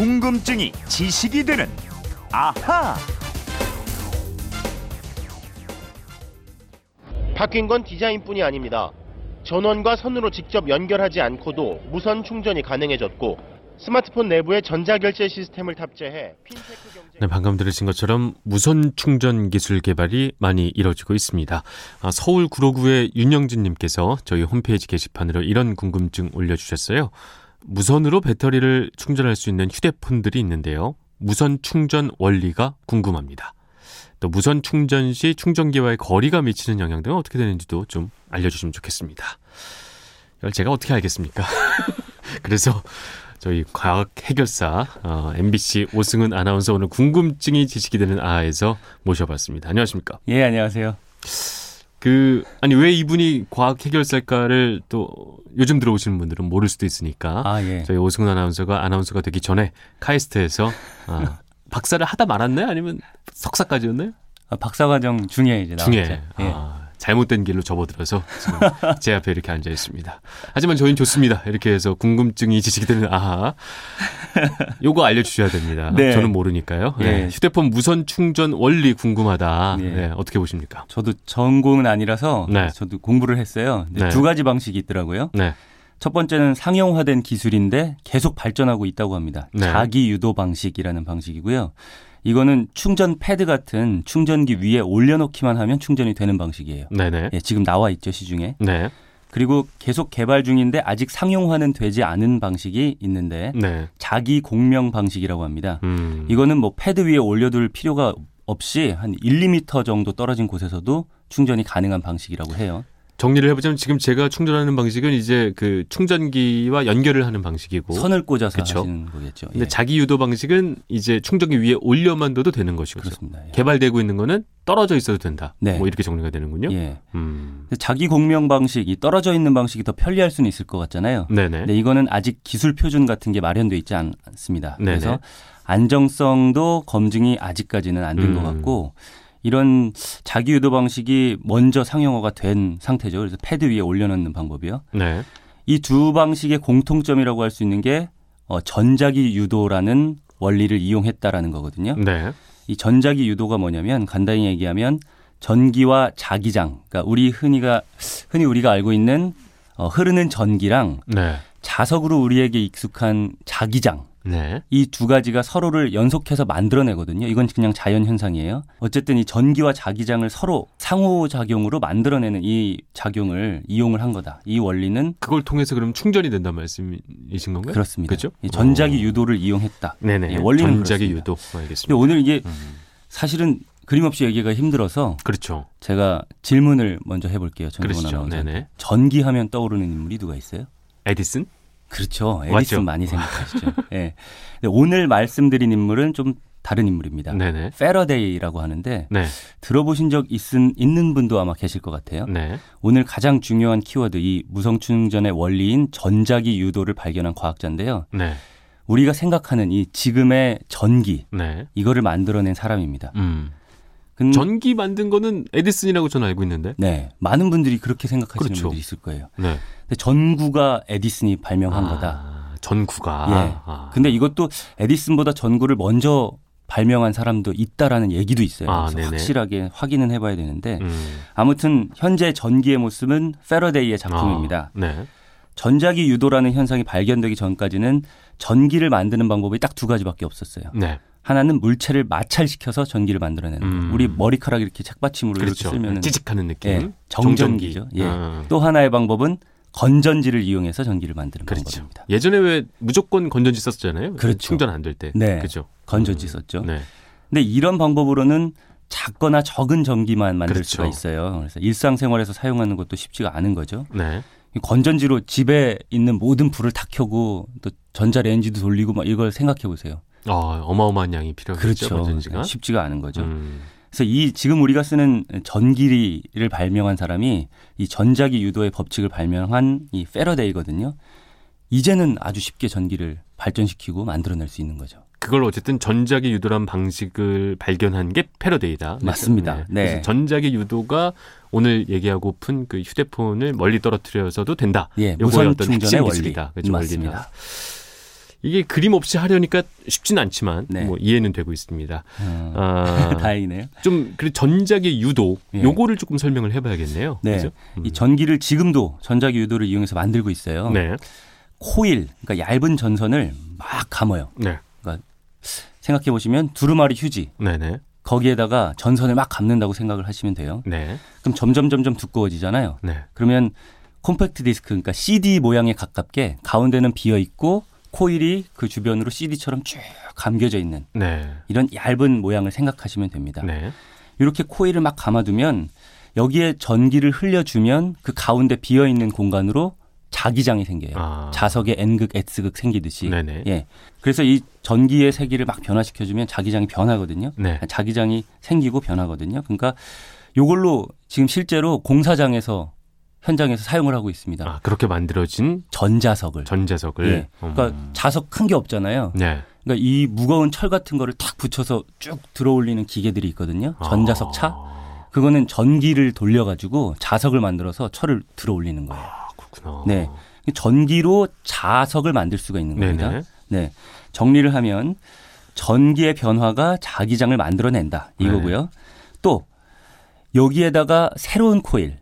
궁금증이 지식이 되는 아하. 바뀐 건 디자인뿐이 아닙니다. 전원과 선으로 직접 연결하지 않고도 무선 충전이 가능해졌고 스마트폰 내부에 전자결제 시스템을 탑재해 네, 방금 들으신 것처럼 무선 충전 기술 개발이 많이 이뤄지고 있습니다. 아, 서울 구로구의 윤영진님께서 저희 홈페이지 게시판으로 이런 궁금증 올려주셨어요. 무선으로 배터리를 충전할 수 있는 휴대폰들이 있는데요. 무선 충전 원리가 궁금합니다. 또 무선 충전 시 충전기와의 거리가 미치는 영향 등은 어떻게 되는지도 좀 알려주시면 좋겠습니다. 이걸 제가 어떻게 알겠습니까? 그래서 저희 과학 해결사 어, MBC 오승은 아나운서 오늘 궁금증이 지식이 되는 아에서 모셔봤습니다. 안녕하십니까? 예, 안녕하세요. 그 아니 왜 이분이 과학 해결사일까를 또 요즘 들어오시는 분들은 모를 수도 있으니까 아, 예. 저희 오승은 아나운서가 아나운서가 되기 전에 카이스트에서 아, 박사를 하다 말았나요? 아니면 석사까지였나요? 아, 박사 과정 중에 이제 나왔죠. 중에 예. 아, 잘못된 길로 접어들어서 제 앞에 이렇게 앉아 있습니다. 하지만 저희는 좋습니다. 이렇게 해서 궁금증이 지식이 되는 아하. 요거 알려주셔야 됩니다. 네. 저는 모르니까요. 네. 예. 휴대폰 무선 충전 원리 궁금하다. 예. 네, 어떻게 보십니까? 저도 전공은 아니라서 네. 저도 공부를 했어요. 네. 두 가지 방식이 있더라고요. 네. 첫 번째는 상용화된 기술인데 계속 발전하고 있다고 합니다. 네. 자기 유도 방식이라는 방식이고요. 이거는 충전 패드 같은 충전기 위에 올려놓기만 하면 충전이 되는 방식이에요. 네네. 예, 지금 나와 있죠 시중에. 네. 그리고 계속 개발 중인데 아직 상용화는 되지 않은 방식이 있는데 네. 자기 공명 방식이라고 합니다. 음. 이거는 뭐 패드 위에 올려둘 필요가 없이 한 1, 2미터 정도 떨어진 곳에서도 충전이 가능한 방식이라고 해요. 정리를 해보자면 지금 제가 충전하는 방식은 이제 그 충전기와 연결을 하는 방식이고. 선을 꽂아서 그쵸. 하시는 거겠죠. 근데 예, 자기 유도 방식은 이제 충전기 위에 올려만 둬도 되는 것이고. 그렇습니다. 예. 개발되고 있는 거는 떨어져 있어도 된다. 네. 뭐 이렇게 정리가 되는군요. 예. 음. 자기 공명 방식이 떨어져 있는 방식이 더 편리할 수는 있을 것 같잖아요. 네네. 근데 이거는 아직 기술 표준 같은 게 마련돼 있지 않, 않습니다. 네네. 그래서 안정성도 검증이 아직까지는 안 된것 음. 같고 이런 자기 유도 방식이 먼저 상용화가 된 상태죠. 그래서 패드 위에 올려놓는 방법이요. 네. 이 두 방식의 공통점이라고 할 수 있는 게 어, 전자기 유도라는 원리를 이용했다라는 거거든요. 네. 이 전자기 유도가 뭐냐면 간단히 얘기하면 전기와 자기장, 그러니까 우리 흔히가 흔히 우리가 알고 있는 어, 흐르는 전기랑 네. 자석으로 우리에게 익숙한 자기장 네. 이두 가지가 서로를 연속해서 만들어내거든요. 이건 그냥 자연 현상이에요. 어쨌든 이 전기와 자기장을 서로 상호 작용으로 만들어내는 이 작용을 이용을 한 거다. 이 원리는 그걸 통해서 그럼 충전이 된다는 말씀이신 건가요? 그렇습니다. 그죠? 이 전자기 어. 유도를 이용했다. 네네. 예, 원리는 전자기 그렇습니다. 유도. 알겠습니다. 오늘 이게 음. 사실은 그림 없이 얘기가 힘들어서 그렇죠. 제가 질문을 먼저 해볼게요. 전기하면 떠오르는 인물이 누가 있어요? 에디슨? 그렇죠. 에디슨 맞죠? 많이 생각하시죠. 예. 근데 오늘 말씀드린 인물은 좀 다른 인물입니다. 네네. 패러데이라고 하는데 네. 들어보신 적 있은, 있는 분도 아마 계실 것 같아요. 네. 오늘 가장 중요한 키워드 이 무선 충전의 원리인 전자기 유도를 발견한 과학자인데요. 네. 우리가 생각하는 이 지금의 전기 네. 이거를 만들어낸 사람입니다. 음. 근, 전기 만든 거는 에디슨이라고 저는 알고 있는데. 네, 많은 분들이 그렇게 생각하시는 그렇죠. 분들이 있을 거예요. 네. 전구가 에디슨이 발명한 아, 거다. 전구가. 예. 아. 근데 이것도 에디슨보다 전구를 먼저 발명한 사람도 있다라는 얘기도 있어요. 아, 그래서 네네. 확실하게 확인은 해봐야 되는데 음. 아무튼 현재 전기의 모습은 페러데이의 작품입니다. 아, 네. 전자기 유도라는 현상이 발견되기 전까지는 전기를 만드는 방법이 딱 두 가지밖에 없었어요. 네. 하나는 물체를 마찰시켜서 전기를 만들어내는 거예요. 음. 우리 머리카락 이렇게 책받침으로 그렇죠. 이렇게 쓰면 찌직하는 느낌. 예, 정전기죠. 예. 아. 또 하나의 방법은 건전지를 이용해서 전기를 만드는 그렇죠. 방법입니다. 예전에 왜 무조건 건전지 썼잖아요. 그렇죠. 충전 안 될 때. 네. 그죠. 건전지 음. 썼죠. 네. 근데 이런 방법으로는 작거나 적은 전기만 만들 그렇죠. 수가 있어요. 그래서 일상생활에서 사용하는 것도 쉽지가 않은 거죠. 네. 이 건전지로 집에 있는 모든 불을 다 켜고 또 전자레인지도 돌리고 막 이걸 생각해 보세요. 어, 어마어마한 양이 필요하겠죠. 그렇죠. 건전지가. 쉽지가 않은 거죠. 음. 그래서 이 지금 우리가 쓰는 전기를 발명한 사람이 이 전자기 유도의 법칙을 발명한 이 페러데이거든요. 이제는 아주 쉽게 전기를 발전시키고 만들어낼 수 있는 거죠. 그걸 어쨌든 전자기 유도란 방식을 발견한 게 패러데이다. 맞습니다. 네. 그래서 전자기 유도가 오늘 얘기하고픈 그 휴대폰을 멀리 떨어뜨려서도 된다. 예, 무선 충전의 핵심 원리. 기술이다. 그죠? 맞습니다. 원리다. 이게 그림 없이 하려니까 쉽진 않지만 네. 뭐 이해는 되고 있습니다. 어, 아, 다행이네요. 좀 그래 전작의 유도 예. 요거를 조금 설명을 해봐야겠네요. 네. 그죠? 음. 이 전기를 지금도 전자기 유도를 이용해서 만들고 있어요. 네, 코일, 그러니까 얇은 전선을 막 감아요. 네, 생각해 보시면 두루마리 휴지 네, 네, 거기에다가 전선을 막 감는다고 생각을 하시면 돼요. 네, 그럼 점점 점점 두꺼워지잖아요. 네. 그러면 콤팩트 디스크 그러니까 CD 모양에 가깝게 가운데는 비어 있고 코일이 그 주변으로 CD처럼 쭉 감겨져 있는 네, 이런 얇은 모양을 생각하시면 됩니다. 네, 이렇게 코일을 막 감아두면 여기에 전기를 흘려주면 그 가운데 비어 있는 공간으로 자기장이 생겨요. 아. 자석에 N극, S극 생기듯이. 네네. 예. 그래서 이 전기의 세기를 막 변화시켜주면 자기장이 변하거든요. 네. 자기장이 생기고 변하거든요. 그러니까 요걸로 지금 실제로 공사장에서 현장에서 사용을 하고 있습니다. 아, 그렇게 만들어진 전자석을. 전자석을. 예. 그러니까 음. 자석 큰 게 없잖아요. 네. 그러니까 이 무거운 철 같은 거를 탁 붙여서 쭉 들어올리는 기계들이 있거든요. 전자석 차. 아, 그거는 전기를 돌려가지고 자석을 만들어서 철을 들어올리는 거예요. 아, 그렇구나. 네. 전기로 자석을 만들 수가 있는 겁니다. 네네. 네. 정리를 하면 전기의 변화가 자기장을 만들어낸다 네. 이거고요. 또 여기에다가 새로운 코일.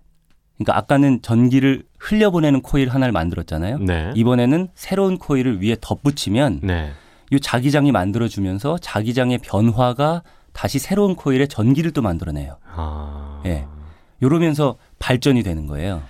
그러니까 아까는 전기를 흘려보내는 코일 하나를 만들었잖아요. 네. 이번에는 새로운 코일을 위에 덧붙이면 네. 이 자기장이 만들어주면서 자기장의 변화가 다시 새로운 코일에 전기를 또 만들어내요. 아. 예. 이러면서 발전이 되는 거예요.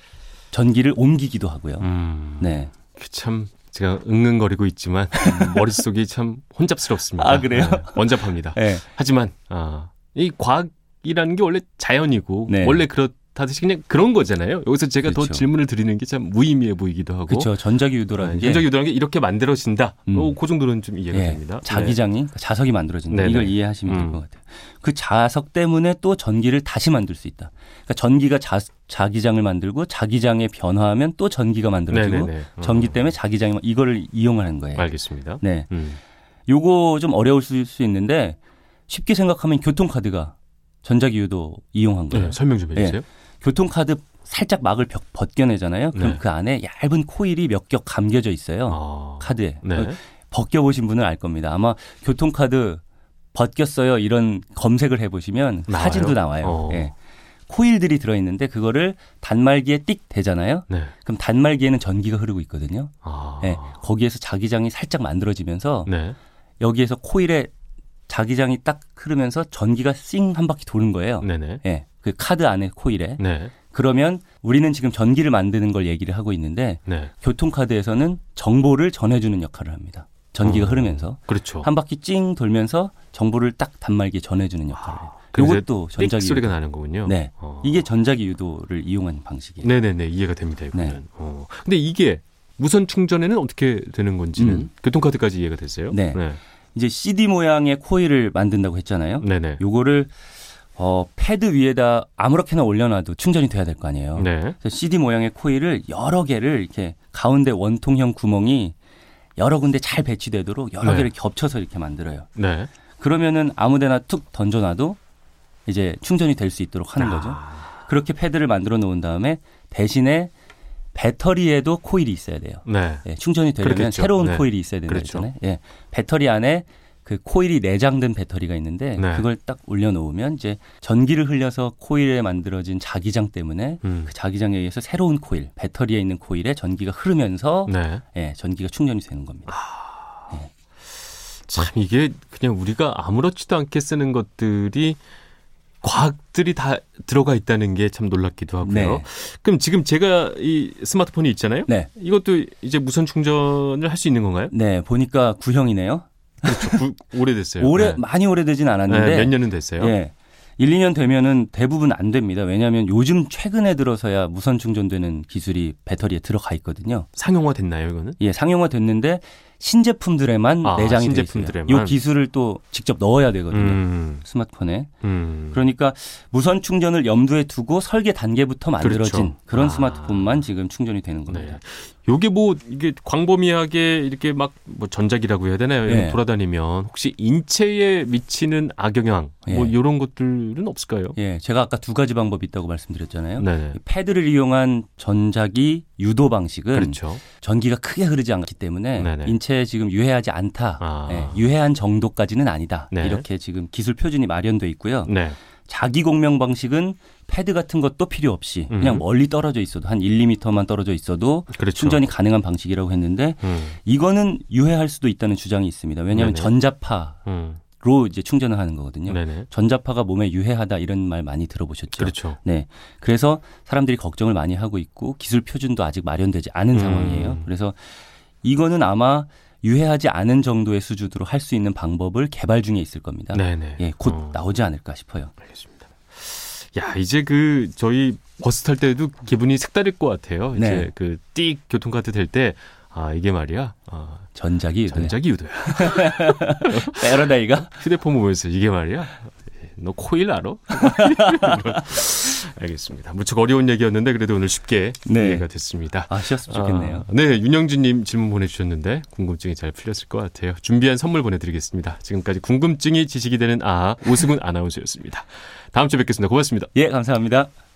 전기를 옮기기도 하고요. 음. 네. 그참 제가 응응거리고 있지만 머릿속이 참 혼잡스럽습니다. 아, 그래요? 네, 원잡합니다. 네. 하지만 아, 이 과학이라는 게 원래 자연이고 네. 원래 그렇 다듯이 그냥 그런 거잖아요. 여기서 제가 더 그렇죠. 질문을 드리는 게 참 무의미해 보이기도 하고 그렇죠. 전자기 유도라는 게 현적 유도라는 게 이렇게 만들어진다. 음. 어, 그 정도는 좀 이해가 예, 됩니다. 자기장이 그러니까 자석이 만들어진다. 네네. 이걸 이해하시면 될 음. 것 같아요. 그 자석 때문에 또 전기를 다시 만들 수 있다. 그러니까 전기가 자, 자기장을 만들고 자기장에 변화하면 또 전기가 네. 만들어지고 네네네. 어. 전기 때문에 자기장이 만- 이거를 이용하는 거예요. 알겠습니다. 네. 음. 요거 좀 어려울 수, 수 있는데 쉽게 생각하면 교통카드가 전자기 유도 이용한 거예요. 네, 설명 좀 해주세요. 교통카드 살짝 막을 벽 벗겨내잖아요. 그럼 네. 그 안에 얇은 코일이 몇 겹 감겨져 있어요. 아. 카드에. 네. 벗겨보신 분은 알 겁니다. 아마 교통카드 벗겼어요 이런 검색을 해보시면 나와요? 사진도 나와요. 어. 예. 코일들이 들어있는데 그거를 단말기에 띡 대잖아요. 네. 그럼 단말기에는 전기가 흐르고 있거든요. 아. 예. 거기에서 자기장이 살짝 만들어지면서 네. 여기에서 코일에 자기장이 딱 흐르면서 전기가 싱한 바퀴 도는 거예요. 네네. 예. 그 카드 안에 코일에. 네. 그러면 우리는 지금 전기를 만드는 걸 얘기를 하고 있는데 네. 교통카드에서는 정보를 전해주는 역할을 합니다. 전기가 어. 흐르면서 그렇죠. 한 바퀴 찡 돌면서 정보를 딱 단말기에 전해주는 역할을 해요. 그래서 이것도 삑 전자기 소리가. 나는 거군요. 네. 어. 이게 전자기 유도를 이용한 방식이에요. 네네네 이해가 됩니다. 이거는. 네. 어. 근데 이게 무선 충전에는 어떻게 되는 건지는 음. 교통카드까지 이해가 됐어요. 네. 네. 이제 CD 모양의 코일을 만든다고 했잖아요. 네네. 요거를 어, 패드 위에다 아무렇게나 올려놔도 충전이 돼야 될 거 아니에요. 네. 그래서 CD 모양의 코일을 여러 개를 이렇게 가운데 원통형 구멍이 여러 군데 잘 배치되도록 여러 네. 개를 겹쳐서 이렇게 만들어요. 네. 그러면은 아무데나 툭 던져놔도 이제 충전이 될 수 있도록 하는 거죠. 아. 그렇게 패드를 만들어 놓은 다음에 대신에 배터리에도 코일이 있어야 돼요. 네. 예, 충전이 되려면 그렇겠죠. 새로운 네. 코일이 있어야 된다 그렇죠. 했잖아요. 예, 배터리 안에 그 코일이 내장된 배터리가 있는데 네. 그걸 딱 올려놓으면 이제 전기를 흘려서 코일에 만들어진 자기장 때문에 음. 그 자기장에 의해서 새로운 코일, 배터리에 있는 코일에 전기가 흐르면서 네. 예, 전기가 충전이 되는 겁니다. 참 이게 그냥 우리가 아무렇지도 않게 쓰는 것들이 과학들이 다 들어가 있다는 게 참 놀랍기도 하고요. 네. 그럼 지금 제가 이 스마트폰이 있잖아요. 네, 이것도 이제 무선 충전을 할 수 있는 건가요? 네 보니까 구형이네요. 그렇죠. 구- 오래됐어요. 오래 네. 많이 오래되진 네, 않았는데 몇 년은 됐어요. 예. 1, 2년 되면은 대부분 안 됩니다. 왜냐하면 요즘 최근에 들어서야 무선 충전되는 기술이 배터리에 들어가 있거든요. 상용화 됐나요, 이거는? 예, 상용화 됐는데 신제품들에만 아, 내장이 신제품들에만. 돼 있어요. 이 기술을 또 직접 넣어야 되거든요. 음. 스마트폰에. 음. 그러니까 무선 충전을 염두에 두고 설계 단계부터 만들어진 그렇죠. 그런 아. 스마트폰만 지금 충전이 되는 겁니다. 네. 요게 뭐 이게 광범위하게 이렇게 막 뭐 전작이라고 해야 되나요? 네. 돌아다니면 혹시 인체에 미치는 악영향 뭐 예. 이런 것들은 없을까요? 예, 제가 아까 두 가지 방법이 있다고 말씀드렸잖아요. 네. 이 패드를 이용한 전자기 유도 방식은 그렇죠. 전기가 크게 흐르지 않기 때문에 네네. 인체 자체에 지금 유해하지 않다. 아. 예, 유해한 정도까지는 아니다. 네. 이렇게 지금 기술 표준이 마련돼 있고요. 네. 자기 공명 방식은 패드 같은 것도 필요 없이 그냥 음. 멀리 떨어져 있어도 한 1, 2미터만 떨어져 있어도 그렇죠. 충전이 가능한 방식이라고 했는데 음. 이거는 유해할 수도 있다는 주장이 있습니다. 왜냐하면 네네. 전자파로 음. 이제 충전을 하는 거거든요. 네네. 전자파가 몸에 유해하다 이런 말 많이 들어보셨죠? 그렇죠. 네. 그래서 사람들이 걱정을 많이 하고 있고 기술 표준도 아직 마련되지 않은 음. 상황이에요. 그래서 이거는 아마 유해하지 않은 정도의 수준으로 할 수 있는 방법을 개발 중에 있을 겁니다. 네네. 예, 곧 어. 나오지 않을까 싶어요. 알겠습니다. 야 이제 그 저희 버스 탈 때도 기분이 색다를 것 같아요. 이제 네. 그띡 교통카드 될 때 아 이게 말이야 아, 전자기 유도야. 전자기 유도야. 패러다이가 휴대폰 보면서 이게 말이야. 너 코일 알아? 알겠습니다. 무척 어려운 얘기였는데 그래도 오늘 쉽게 네. 이해가 됐습니다. 아쉬웠으면 좋겠네요. 아, 네, 윤영진님 질문 보내주셨는데 궁금증이 잘 풀렸을 것 같아요. 준비한 선물 보내드리겠습니다. 지금까지 궁금증이 지식이 되는 아 오승훈 아나운서였습니다. 다음 주에 뵙겠습니다. 고맙습니다. 예, 감사합니다.